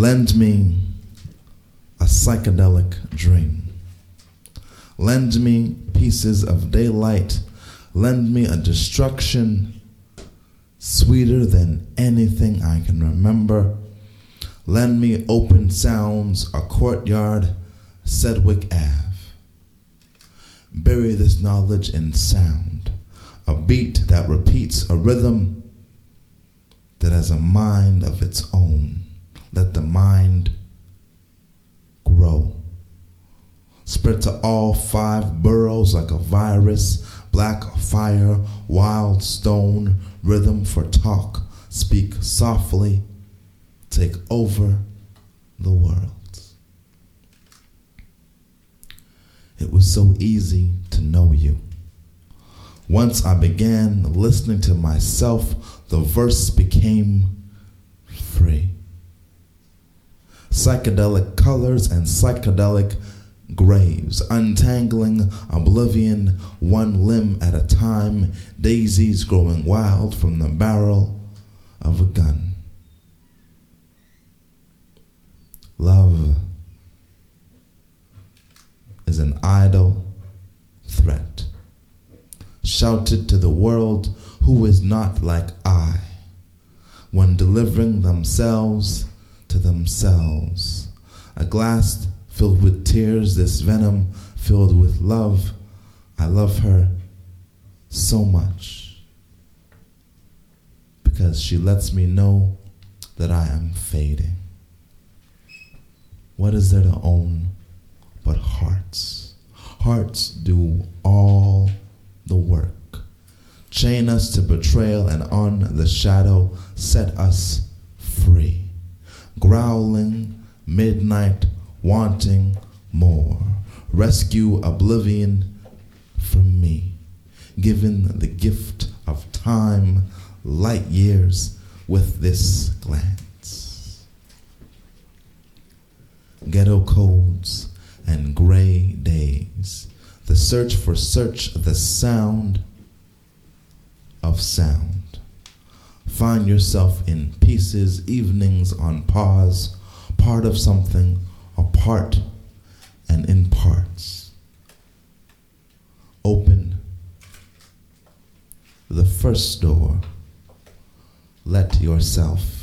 Lend me a psychedelic dream. Lend me pieces of daylight. Lend me a destruction sweeter than anything I can remember. Lend me open sounds, a courtyard, Sedgwick Ave. Bury this knowledge in sound, a beat that repeats a rhythm that has a mind of its own. Let the mind grow. Spread to all five boroughs like a virus, black fire, wild stone, rhythm for talk. Speak softly, take over the world. It was so easy to know you. Once I began listening to myself, the verse became free. Psychedelic colors and psychedelic graves, untangling oblivion one limb at a time, daisies growing wild from the barrel of a gun. Love is an idle threat, shouted to the world who is not like I, when delivering themselves to themselves. A glass filled with tears, this venom filled with love. I love her so much because she lets me know that I am fading. What is there to own but hearts? Hearts do all the work. Chain us to betrayal and on the shadow set us free. Growling, midnight, wanting more. Rescue oblivion from me. Given the gift of time, light years with this glance. Ghetto codes and gray days. The search for search, the sound of sound. Find yourself in pieces, evenings on pause, part of something, apart and in parts. Open the first door. Let yourself